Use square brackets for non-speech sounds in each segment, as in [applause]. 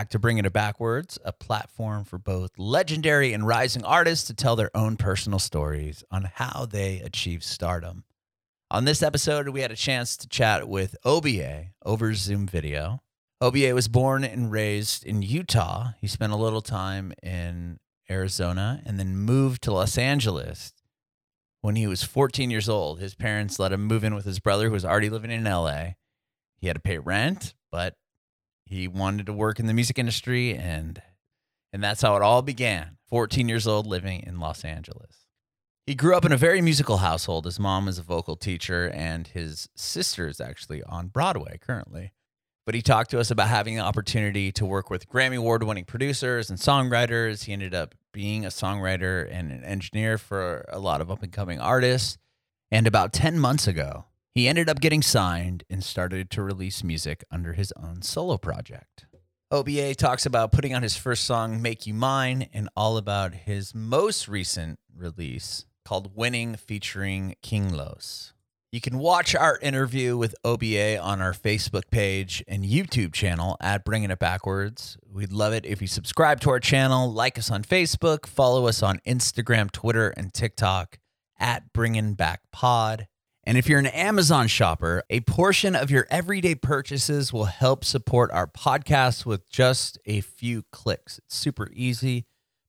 Back to Bringing It Backwards, a platform for both legendary and rising artists to tell their own personal stories on how they achieve stardom. On this episode, we had a chance to chat with Obeeyay over Zoom video. Obeeyay was born and raised in Utah. He spent a little time in Arizona and then moved to Los Angeles when he was 14 years old. His parents let him move in with his brother who was already living in LA. He had to pay rent, but he wanted to work in the music industry and and that's how it all began. 14 years old living in Los Angeles. He grew up in a very musical household. His mom is a vocal teacher and his sister is actually on Broadway currently. But he talked to us about having the opportunity to work with Grammy Award winning producers and songwriters. He ended up being a songwriter and an engineer for a lot of up and coming artists. And about 10 months ago, he ended up getting signed and started to release music under his own solo project. Obeeyay talks about putting on his first song, Make You Mine, and all about his most recent release called Winning featuring King Los. You can watch our interview with Obeeyay on our Facebook page and YouTube channel at Bringing It Backwards. We'd love it if you subscribe to our channel, like us on Facebook, follow us on Instagram, Twitter, and TikTok at Bringing Back Pod. And if you're an Amazon shopper, a portion of your everyday purchases will help support our podcast with just a few clicks. It's super easy.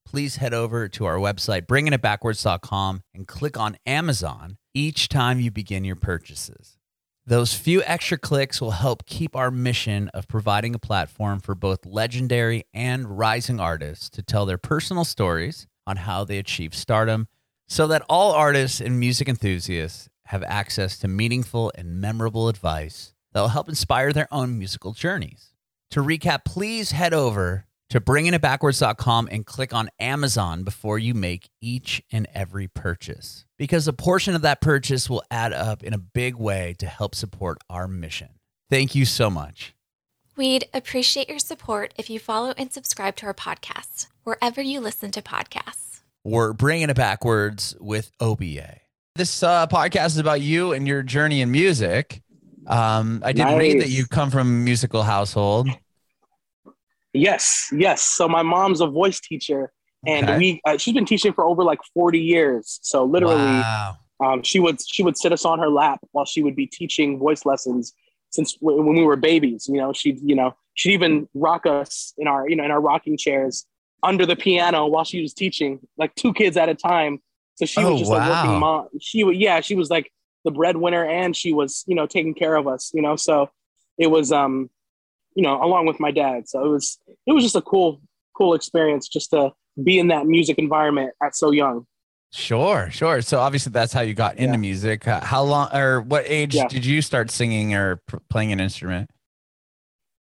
Please head over to our website, bringingitbackwards.com, and click on Amazon each time you begin your purchases. Those few extra clicks will help keep our mission of providing a platform for both legendary and rising artists to tell their personal stories on how they achieve stardom so that all artists and music enthusiasts have access to meaningful and memorable advice that will help inspire their own musical journeys. To recap, please head over to bringingitbackwards.com and click on Amazon before you make each and every purchase because a portion of that purchase will add up in a big way to help support our mission. Thank you so much. We'd appreciate your support if you follow and subscribe to our podcast wherever you listen to podcasts. We're bringing it backwards with Obeeyay. This uh, podcast is about you and your journey in music. Um, I did Nice. read that you come from a musical household. Yes, yes. So my mom's a voice teacher, and Okay. we uh, she's been teaching for over like forty years. So literally, Wow. um, she would she would sit us on her lap while she would be teaching voice lessons since w- when we were babies. You know, she'd you know she'd even rock us in our you know in our rocking chairs under the piano while she was teaching, like two kids at a time. So she Oh, was just a working mom. She was yeah, she was like the breadwinner, and she was you know taking care of us. You know, so it was um you know along with my dad. So it was it was just a cool cool experience just to be in that music environment at so young. Sure, sure. So obviously that's how you got into Yeah. music. How long or what age Yeah. did you start singing or playing an instrument?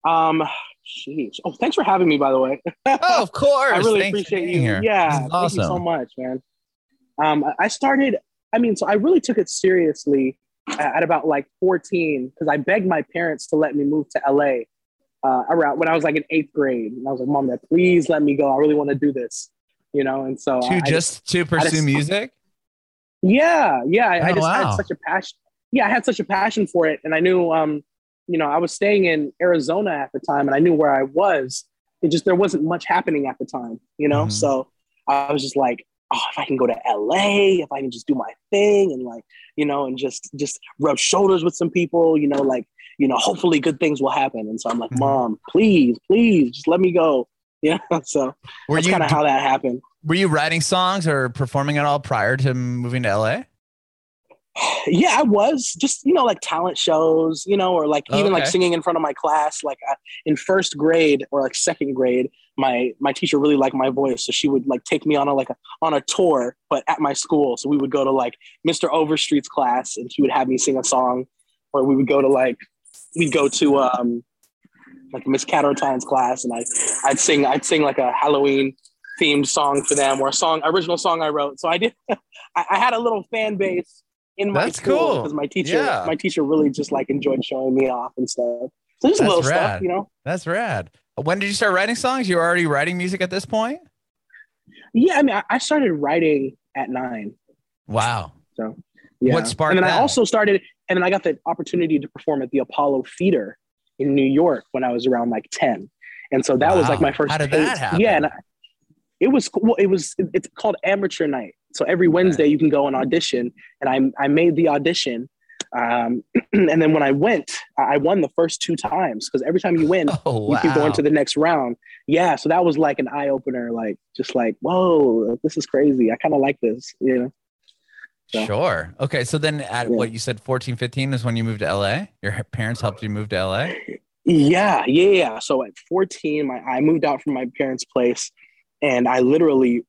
Um, sheesh. Oh, thanks for having me, by the way. [laughs] Oh, of course. I really Thanks appreciate you. here. Yeah, thank you so much, man. Um, I- I started. I mean, so I really took it seriously at about like 14 because I begged my parents to let me move to LA uh, around when I was like in eighth grade, and I was like, "Mom, Dad, please let me go. I really want to do this," you know. And so To I, I just to pursue just- music? Yeah, yeah. I, I Oh, just wow. had such a passion. Yeah, I had such a passion for it, and I knew, um, you know, I was staying in Arizona at the time, and I knew where I was. It just there wasn't much happening at the time, you know. Mhm. So I was just like, oh, if I can go to LA, if I can just do my thing, and like, you know, and just just rub shoulders with some people, you know, like, you know, hopefully good things will happen. And so I'm like, Mhm. mom, please, please, just let me go. [laughs] Yeah. So Were that's kind of how that happened. were you writing songs or performing at all prior to moving to LA? Yeah i was. Just you know like talent shows you know or like even like singing in front of my class like uh, in first grade or like second grade my my teacher really liked my voice so she would like take me on a like a on a tour but at my school. So we would go to like mr overstreet's class and she would have me sing a song or we would go to like we'd go to um like miss Catertine's class and i i'd sing i'd sing like a halloween themed song for them or a song original song i wrote. So i did [laughs] i, I had a little fan base in my That's school cool. because my teacher Yeah. my teacher really just like enjoyed showing me off and stuff so just That's little rad. stuff you know That's rad. When did you start writing songs? You were already writing music at this point? yeah i mean i, I started writing at nine Wow. so yeah What sparked and then that? i also started and then i got the opportunity to perform at the apollo theater in new york when i was around like 10 And so that was like my first. How did taste. that happen? Yeah, and I, it was well, it was it's called amateur night. So every Wednesday you can go and audition, and I I made the audition. Um, [clears throat] and then when I went, I won the first two times because every time you win, Oh you keep going wow. to the next round. Yeah, so that was like an eye opener. Like just like whoa, this is crazy. I kind of like this. You know. So- Sure. Okay. So then at Yeah. what you said 14, 15 is when you moved to LA? Your parents helped you move to LA? Yeah, yeah, yeah. So at 14, my I moved out from my parents' place and I literally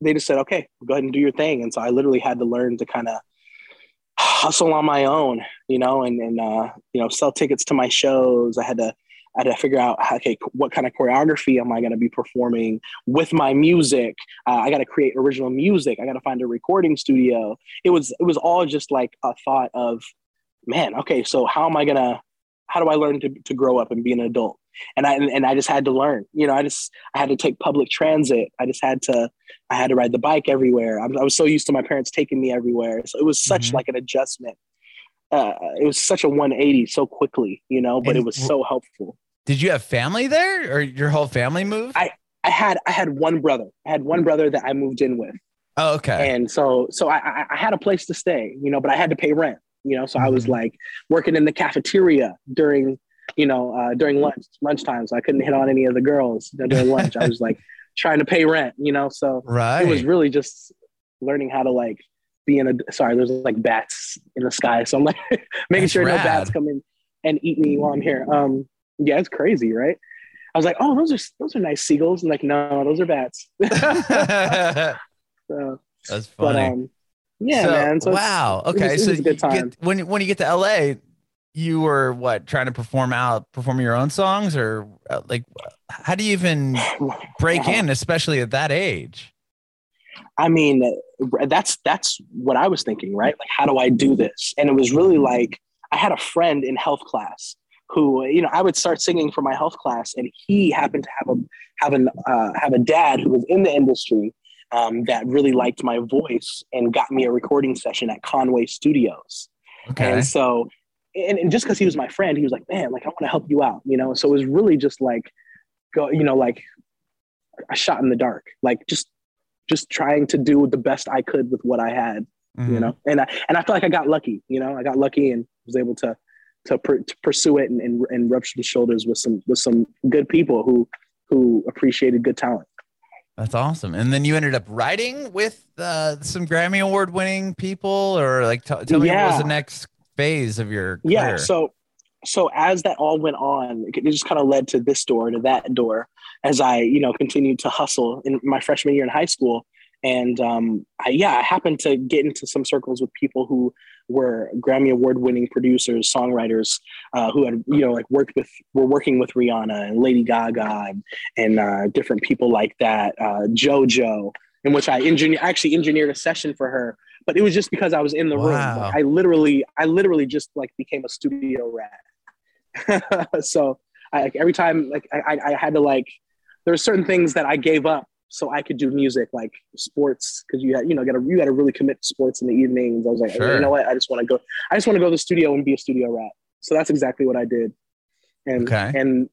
they just said, okay, go ahead and do your thing. And so I literally had to learn to kind of hustle on my own, you know, and and uh, you know, sell tickets to my shows. I had to I had to figure out okay, what kind of choreography am I going to be performing with my music? Uh, I got to create original music. I got to find a recording studio. It was it was all just like a thought of, man, okay, so how am I gonna how do I learn to, to grow up and be an adult? And I and, I just had to learn. You know, I just I had to take public transit. I just had to I had to ride the bike everywhere. I was, I was so used to my parents taking me everywhere. So it was such Mhm. like an adjustment. Uh, it was such a 180 so quickly, you know, but And it was so helpful. Did you have family there or your whole family moved? I- I had I had one brother. I had one brother that I moved in with, oh, okay. and so so I, I I had a place to stay, you know, but I had to pay rent, you know. So I was Mhm. like working in the cafeteria during you know uh, during lunch lunchtime, so I couldn't hit on any of the girls during [laughs] lunch. I was like trying to pay rent, you know. So right. it was really just learning how to like be in a sorry there's like bats in the sky so i'm like [laughs] making That's sure no bats come in and eat me while i'm here um yeah it's crazy right i was like oh those are those are nice seagulls and like no those are bats [laughs] That's so, funny. but um yeah So- man so wow. Okay. it so was a good time. Get, when when you get to LA, you were what trying to perform out, perform your own songs, or uh, like, how do you even [sighs] break in, especially at that age? I mean, that's that's what I was thinking, right? Like, how do I do this? And it was really like I had a friend in health class who, you know, I would start singing for my health class, and he happened to have a have an uh, have a dad who was in the industry um, that really liked my voice and got me a recording session at Conway Studios. Okay. And so, and, and just because he was my friend, he was like, man, like I want to help you out, you know. So it was really just like, go, you know, like a shot in the dark, like just just trying to do the best I could with what I had, you Mhm. know. And I and I feel like I got lucky, you know. I got lucky and was able to to, per, to pursue it and, and and rub shoulders with some with some good people who who appreciated good talent. That's awesome. And then you ended up writing with uh, some Grammy Award winning people, or like, t- tell me what was the next phase of your career. yeah so so as that all went on it just kind of led to this door to that door as i you know continued to hustle in my freshman year in high school and um, I, yeah i happened to get into some circles with people who were grammy award winning producers songwriters uh, who had you know like worked with were working with rihanna and lady gaga and, and uh, different people like that uh, jojo in which i engineer actually engineered a session for her but it was just because I was in the room. Wow. Like, I literally, I literally just like became a studio rat. [laughs] so I, like, every time, like I, I- I had to like, there were certain things that I gave up so I could do music, like sports, because you had, you know, got to you got to really commit to sports in the evenings. I was like, Sure. you know what, I just want to go, I just want to go to the studio and be a studio rat. So that's exactly what I did, and Okay. and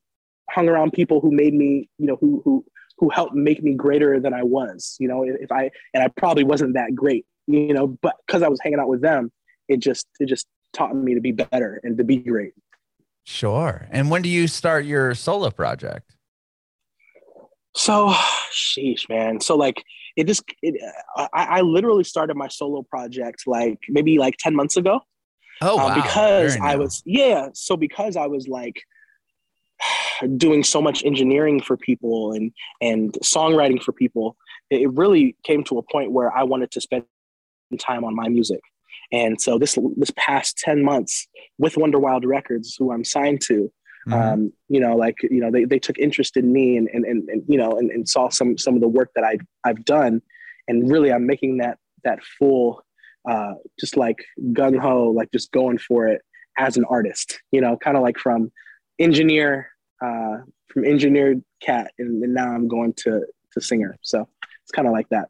hung around people who made me, you know, who who who helped make me greater than I was. You know, if I and I probably wasn't that great, you know, but because I was hanging out with them, it just it just taught me to be better and to be great. Sure. And when do you start your solo project? So, [sighs] sheesh, man. So like it just it, I, I literally started my solo project like maybe like ten months ago. Oh, um, wow. because I was yeah. So because I was like [sighs] doing so much engineering for people and and songwriting for people, it it really came to a point where I wanted to spend time on my music. And so this this past ten months with Wonderwild Records, who I'm signed to, Mhm. um, you know, like you know, they, they took interest in me and and, and, and you know and, and saw some some of the work that I I've done, and really I'm making that that full, uh, just like gung ho, like just going for it as an artist, you know, kind of like from engineer, uh, from engineered cat, and, and now I'm going to to singer. So it's kind of like that.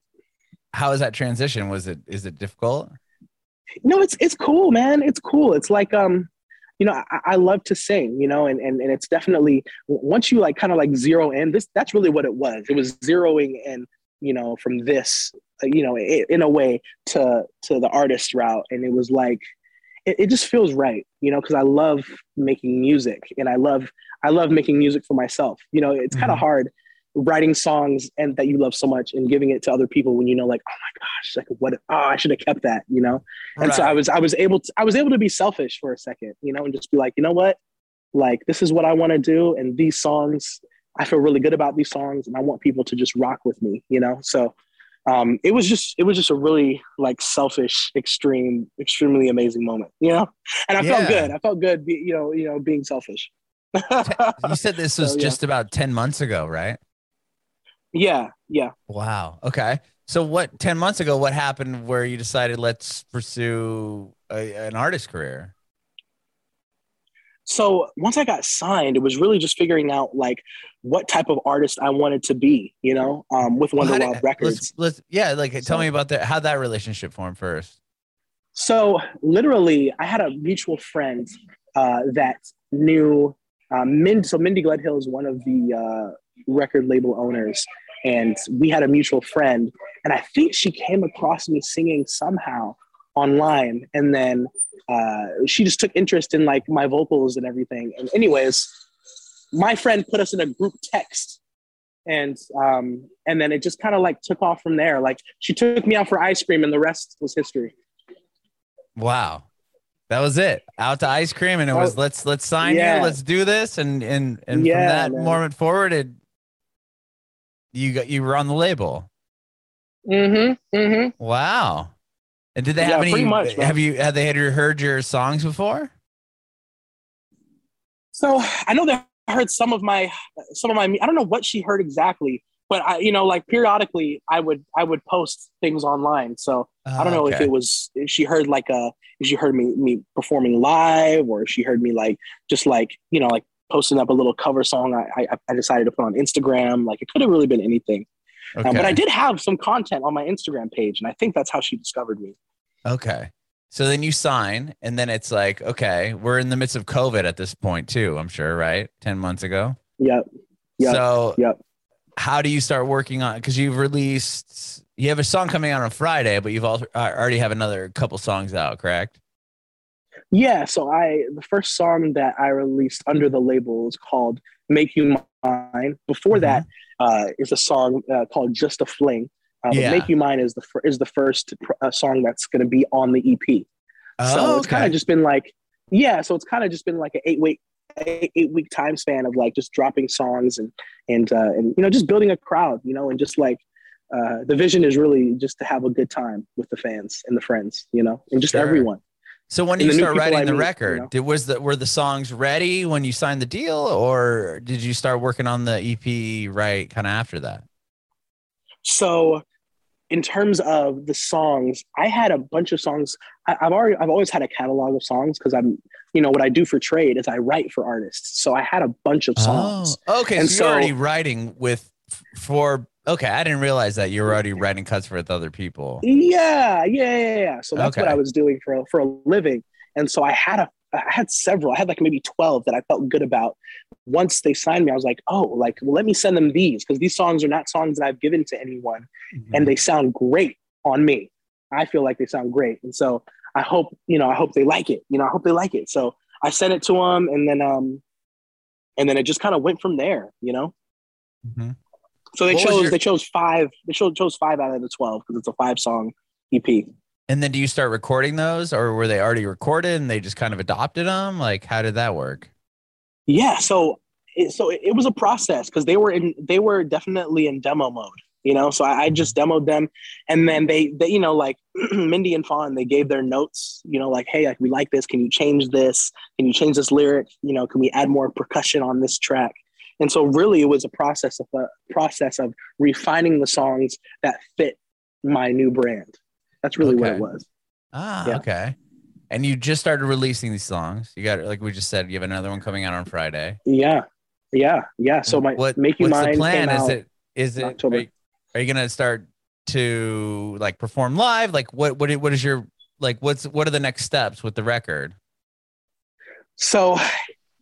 How is that transition? Was it is it difficult? no it's it's cool man it's cool it's like um you know, I, I love to sing, you know, and, and, and it's definitely once you like kind of like zero in this, that's really what it was. It was zeroing in, you know, from this, uh, you know, in a way to, to the artist route. And it was like, it, it just feels right, you know, cause I love making music and I love, I love making music for myself. You know, it's kind of hard writing songs and that you love so much and giving it to other people when you know like oh my gosh like what oh I should have kept that you know and so I was I was able to I was able to be selfish for a second you know and just be like you know what like this is what I want to do and these songs I feel really good about these songs and I want people to just rock with me you know so um it was just it was just a really like selfish extreme extremely amazing moment you know and I Yeah. felt good I felt good be, you know you know being selfish You said this [laughs] was So, yeah. just about 10 months ago, right? Yeah yeah Wow. Okay. So what 10 months ago what happened where you decided let's pursue a, an artist career? so once I got signed, it was really just figuring out like what type of artist I wanted to be, you know, um, with Well, Wonder how Wild did- Records. Let's, let's yeah, like tell So- me about that how that relationship formed first. So literally, I had a mutual friend uh, that knew Mind. So Mindy Gledhill is one of the uh, record label owners, and we had a mutual friend. And I think she came across me singing somehow online, and then uh, she just took interest in like my vocals and everything. And anyways, my friend put us in a group text. And um, and then it just kind of like took off from there. Like she took me out for ice cream, and the rest was history. Wow. That was it. Out to ice cream and it Oh, was let's let's sign yeah. you, let's do this and and and Yeah, from that man. moment forward it you got you were on the label. Mm-hmm. Mm-hmm. Wow. And did they Yeah, have any pretty much, have you have they had you heard your songs before? So I know they heard some of my some of my I don't know what she heard exactly, but I you know like periodically I would I would post things online. So I don't know if it was if she heard like a if she heard me me performing live or if she heard me like just like you know like posting up a little cover song I I, I decided to put on Instagram. Like it could have really been anything. Um, but I did have some content on my Instagram page, and I think that's how she discovered me. Okay. So then you sign, and then it's like, okay, we're in the midst of COVID at this point too. I'm sure, right? Ten months ago. Yep. Yep. So, Yep. how do you start working on? Because you've released, you have a song coming out on Friday, but you've also uh, already have another couple songs out, correct? Yeah, so I the first song that I released under the label is called "Make You Mine." Before that uh, is a song uh, called "Just a Fling." Uh, Yeah. "Make You Mine" is the fir- is the first pr- uh, song that's going to be on the EP. Oh, so it's kind of just been like, yeah. So it's kind of just been like an eight week eight, eight week time span of like just dropping songs and and uh, and you know just building a crowd, you know, and just like. Uh, the vision is really just to have a good time with the fans and the friends, you know, and just Sure. everyone. So when and you start writing I the meet, you record, know? did was the were the songs ready when you signed the deal, or did you start working on the EP right kind of after that? So, in terms of the songs, I had a bunch of songs. I, I've already, I've always had a catalog of songs because I'm, you know, what I do for trade is I write for artists. So I had a bunch of songs. Oh, okay. And so you're so- already writing with for. Okay, I didn't realize that you were already writing cuts for other people. Yeah, yeah, yeah, yeah. So that's what I was doing for for a living, and so I had a, I had several. I had like maybe twelve that I felt good about. Once they signed me, I was like, oh, like well, let me send them these because these songs are not songs that I've given to anyone. and they sound great on me. I feel like they sound great, and so I hope you know I hope they like it. You know, I hope they like it. So I sent it to them, and then um, and then it just kind of went from there. You know, Mhm. So they What chose your- they chose five they chose chose five out of the twelve because it's a five song EP. And then do you start recording those, or were they already recorded and they just kind of adopted them? Like, how did that work? Yeah, so it, so it, it was a process because they were in they were definitely in demo mode. You know, so I, I just demoed them, and then they, they, you know, like [clears throat] Mindy and Fawn, they gave their notes. You know, like, hey, like we like this. Can you change this? Can you change this lyric? You know, can we add more percussion on this track? And so, really, it was a process of a process of refining the songs that fit my new brand. That's really what it was. Ah, Yeah. okay. And you just started releasing these songs. You got, like we just said, you have another one coming out on Friday. Yeah, yeah, yeah. So my what, make you what's mine the plan? Is it is it October. Are you, are you gonna start to like perform live? Like what what what is your like what's what are the next steps with the record? So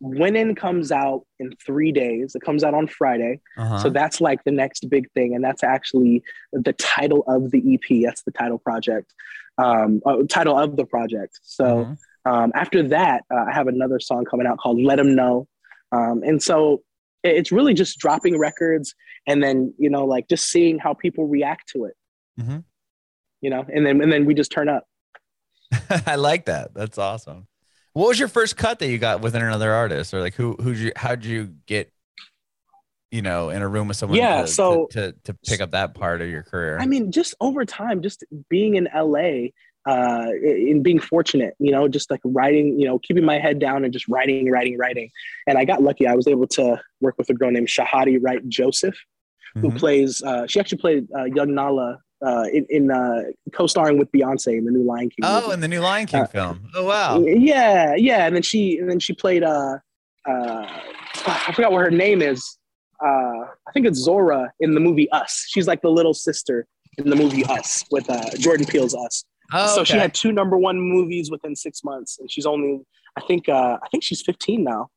Winning comes out in three days. It comes out on Friday. Uh-huh. So that's like the next big thing. And that's actually the title of the EP. That's the title project, um, uh, title of the project. So Mhm. um, after that, uh, I have another song coming out called Let Them Know. Um, and so it- it's really just dropping records and then, you know, like just seeing how people react to it, Mhm. you know, and then, and then we just turn up. [laughs] I like that. That's awesome. What was your first cut that you got with another artist, or like who who'd you how'd you get, you know, in a room with someone? Yeah, to, so- to, to to pick up that part of your career. I mean, just over time, just being in LA, uh, in being fortunate, you know, just like writing, you know, keeping my head down and just writing, writing, writing. And I got lucky. I was able to work with a girl named Shahadi Wright Joseph, who Mhm. plays. Uh, she actually played uh, young Nala uh, in, in uh, co-starring with Beyonce in the new Lion King. Oh, movie. in the new Lion King Uh, film. Oh wow. Yeah, yeah, and then she and then she played. Uh, uh, I forgot what her name is. Uh, I think it's Zora in the movie Us. She's like the little sister in the movie Us with uh, Jordan Peele's Us. Oh, so she had two number one movies within six months, and she's only I think uh, I think she's 15 now.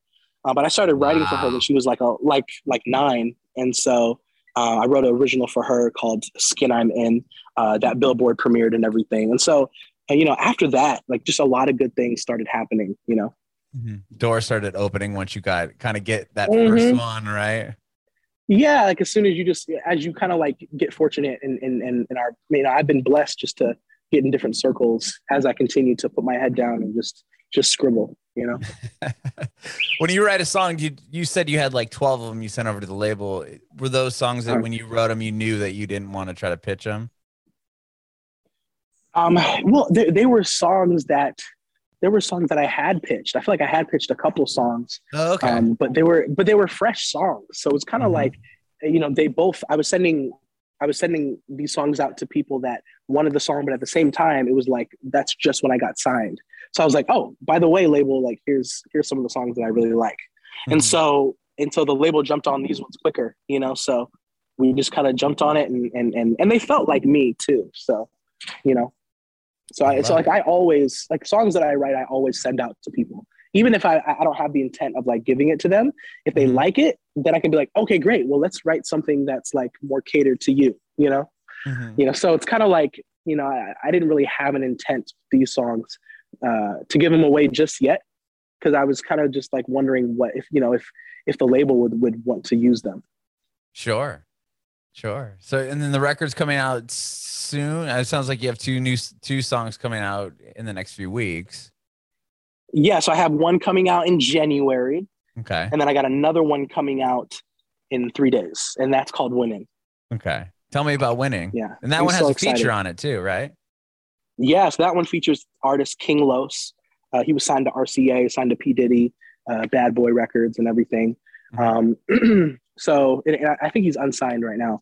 Uh, but I started writing for her when she was like a like like nine, and so uh, I wrote an original for her called "Skin I'm In." Uh, that Billboard premiered and everything, and so you know after that, like just a lot of good things started happening. You know. Mhm. Door started opening once you got kind of get that Mhm. first one right. Yeah, like as soon as you just as you kind of like get fortunate and and and and our you know I've been blessed just to get in different circles as I continue to put my head down and just just scribble. You know. [laughs] when you write a song, you you said you had like twelve of them you sent over to the label. Were those songs that Uh. when you wrote them, you knew that you didn't want to try to pitch them? Um, well, they, they were songs that there were songs that I had pitched. I feel like I had pitched a couple songs, Oh, okay. um, but they were but they were fresh songs. So it's kind of Mhm. like, you know, they both. I was sending I was sending these songs out to people that wanted the song, but at the same time, it was like that's just when I got signed. So I was like, oh, by the way, label, like here's here's some of the songs that I really like. And Mhm. so and so the label jumped on these ones quicker, you know. So we just kind of jumped on it, and and and and they felt like me too. So, you know, so I, so like I always like songs that I write, I always send out to people, even if I I don't have the intent of like giving it to them. If they Mhm. like it, then I can be like, okay, great. Well, let's write something that's like more catered to you, you know. Mhm. You know, so it's kind of like you know I, I didn't really have an intent with these songs uh, to give them away just yet because I was kind of just like wondering what if you know if if the label would would want to use them. Sure. Sure. So and then the record's coming out soon. It sounds like you have two new two songs coming out in the next few weeks. Yeah, so I have one coming out in January, Okay. and then I got another one coming out in three days, and that's called Winning. Okay. Tell me about winning. Yeah, And that I'm one has so a feature excited. on it too, right? Yeah, so that one features artist King Los. Uh, he was signed to RCA, signed to P Diddy, uh, Bad Boy Records, and everything. Um, [clears throat] so I think he's unsigned right now.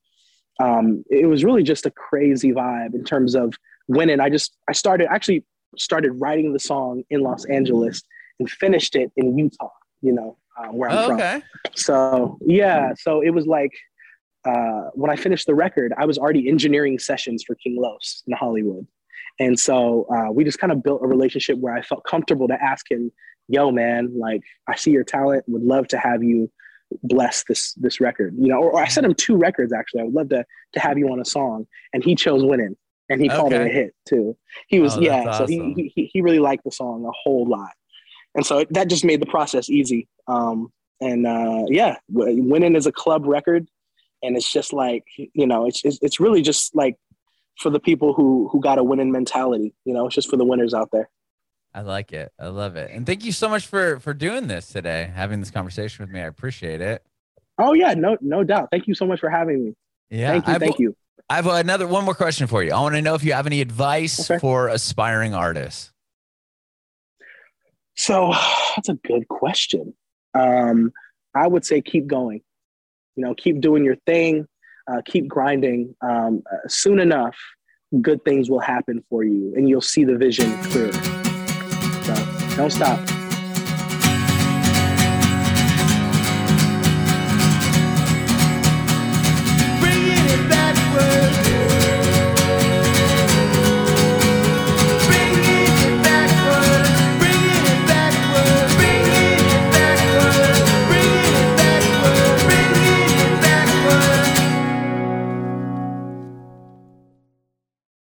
Um, it was really just a crazy vibe in terms of winning. I just I started actually started writing the song in Los Angeles and finished it in Utah. You know uh, where I'm Oh, from. okay. So yeah, so it was like uh, when I finished the record, I was already engineering sessions for King Los in Hollywood, and so uh, we just kind of built a relationship where I felt comfortable to ask him, "Yo, man, like I see your talent, would love to have you bless this this record." You know, or, or I sent him two records actually. I would love to to have you on a song, and he chose "Winning," and he called it a hit too. He was Oh, yeah, so he, he he really liked the song a whole lot, and so that just made the process easy. Um, and uh, yeah, winning is a club record, and it's just like you know, it's it's, it's really just like for the people who who got a winning mentality. You know, it's just for the winners out there. I like it. I love it. And thank you so much for for doing this today, having this conversation with me. I appreciate it. Oh yeah, no no doubt. Thank you so much for having me. Yeah. thank you, I've- thank you. I have another one more question for you. I want to know if you have any advice Okay. for aspiring artists. So that's a good question. Um, I would say keep going. You know, keep doing your thing. Uh, keep grinding. Um, uh, soon enough, good things will happen for you, and you'll see the vision clearer. So don't stop.